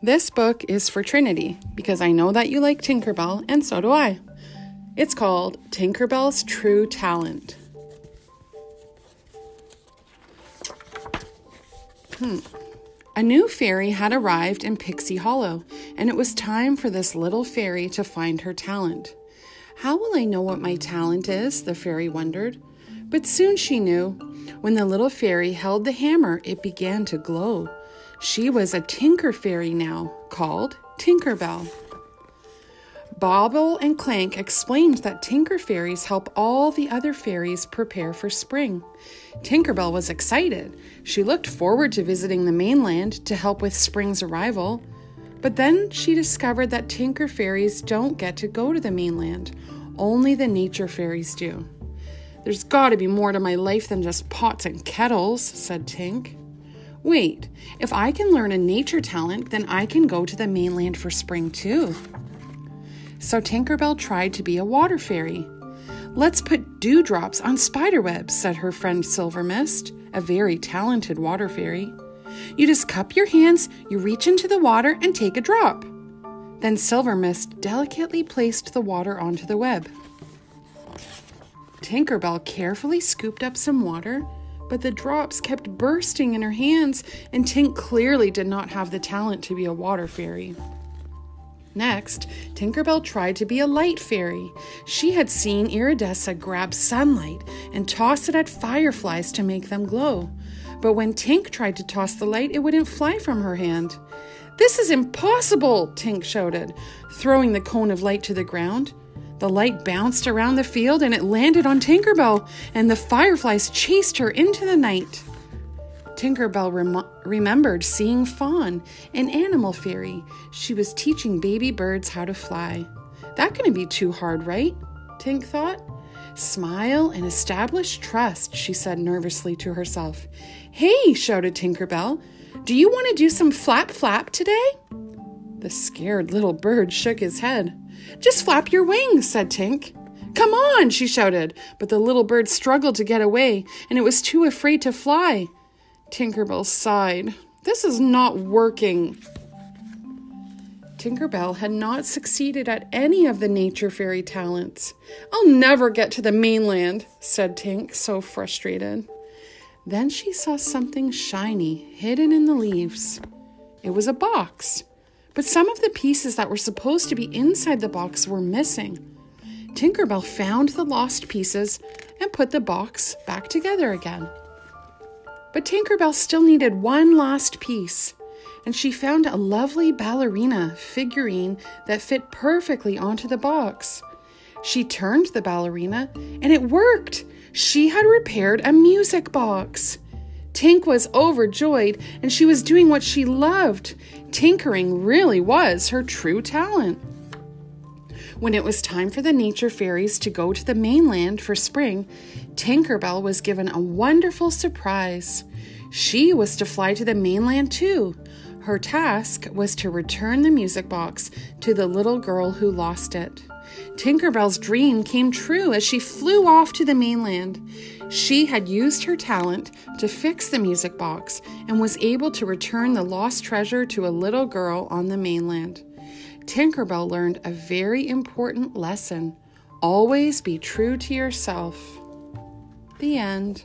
This book is for Trinity because I know that you like Tinkerbell and so do I. It's called Tinkerbell's True Talent. Hmm. A new fairy had arrived in Pixie Hollow, and it was time for this little fairy to find her talent. How will I know what my talent is? the fairy wondered. But soon she knew. When the little fairy held the hammer, it began to glow. She was a tinker fairy now, called Tinkerbell. Bobble and Clank explained that tinker fairies help all the other fairies prepare for spring. Tinkerbell was excited. She looked forward to visiting the mainland to help with spring's arrival. But then she discovered that tinker fairies don't get to go to the mainland, only the nature fairies do. There's got to be more to my life than just pots and kettles, said Tink. Wait, if I can learn a nature talent, then I can go to the mainland for spring too. So Tinkerbell tried to be a water fairy. Let's put dewdrops on spiderwebs, said her friend Silver Mist, a very talented water fairy. You just cup your hands, you reach into the water, and take a drop. Then Silver Mist delicately placed the water onto the web. Tinkerbell carefully scooped up some water but the drops kept bursting in her hands, and Tink clearly did not have the talent to be a water fairy. Next, Tinkerbell tried to be a light fairy. She had seen Iridessa grab sunlight and toss it at fireflies to make them glow. But when Tink tried to toss the light, it wouldn't fly from her hand. This is impossible, Tink shouted, throwing the cone of light to the ground. The light bounced around the field and it landed on Tinkerbell, and the fireflies chased her into the night. Tinkerbell rem- remembered seeing Fawn, an animal fairy. She was teaching baby birds how to fly. That couldn't be too hard, right? Tink thought. Smile and establish trust, she said nervously to herself. Hey, shouted Tinkerbell, do you want to do some flap flap today? The scared little bird shook his head. Just flap your wings, said Tink. Come on, she shouted, but the little bird struggled to get away, and it was too afraid to fly. Tinkerbell sighed. This is not working. Tinkerbell had not succeeded at any of the nature fairy talents. I'll never get to the mainland, said Tink, so frustrated. Then she saw something shiny hidden in the leaves. It was a box but some of the pieces that were supposed to be inside the box were missing. Tinkerbell found the lost pieces and put the box back together again. But Tinkerbell still needed one last piece, and she found a lovely ballerina figurine that fit perfectly onto the box. She turned the ballerina, and it worked. She had repaired a music box. Tink was overjoyed, and she was doing what she loved. Tinkering really was her true talent. When it was time for the nature fairies to go to the mainland for spring, Tinkerbell was given a wonderful surprise. She was to fly to the mainland too. Her task was to return the music box to the little girl who lost it. Tinkerbell's dream came true as she flew off to the mainland. She had used her talent to fix the music box and was able to return the lost treasure to a little girl on the mainland. Tinkerbell learned a very important lesson always be true to yourself. The end.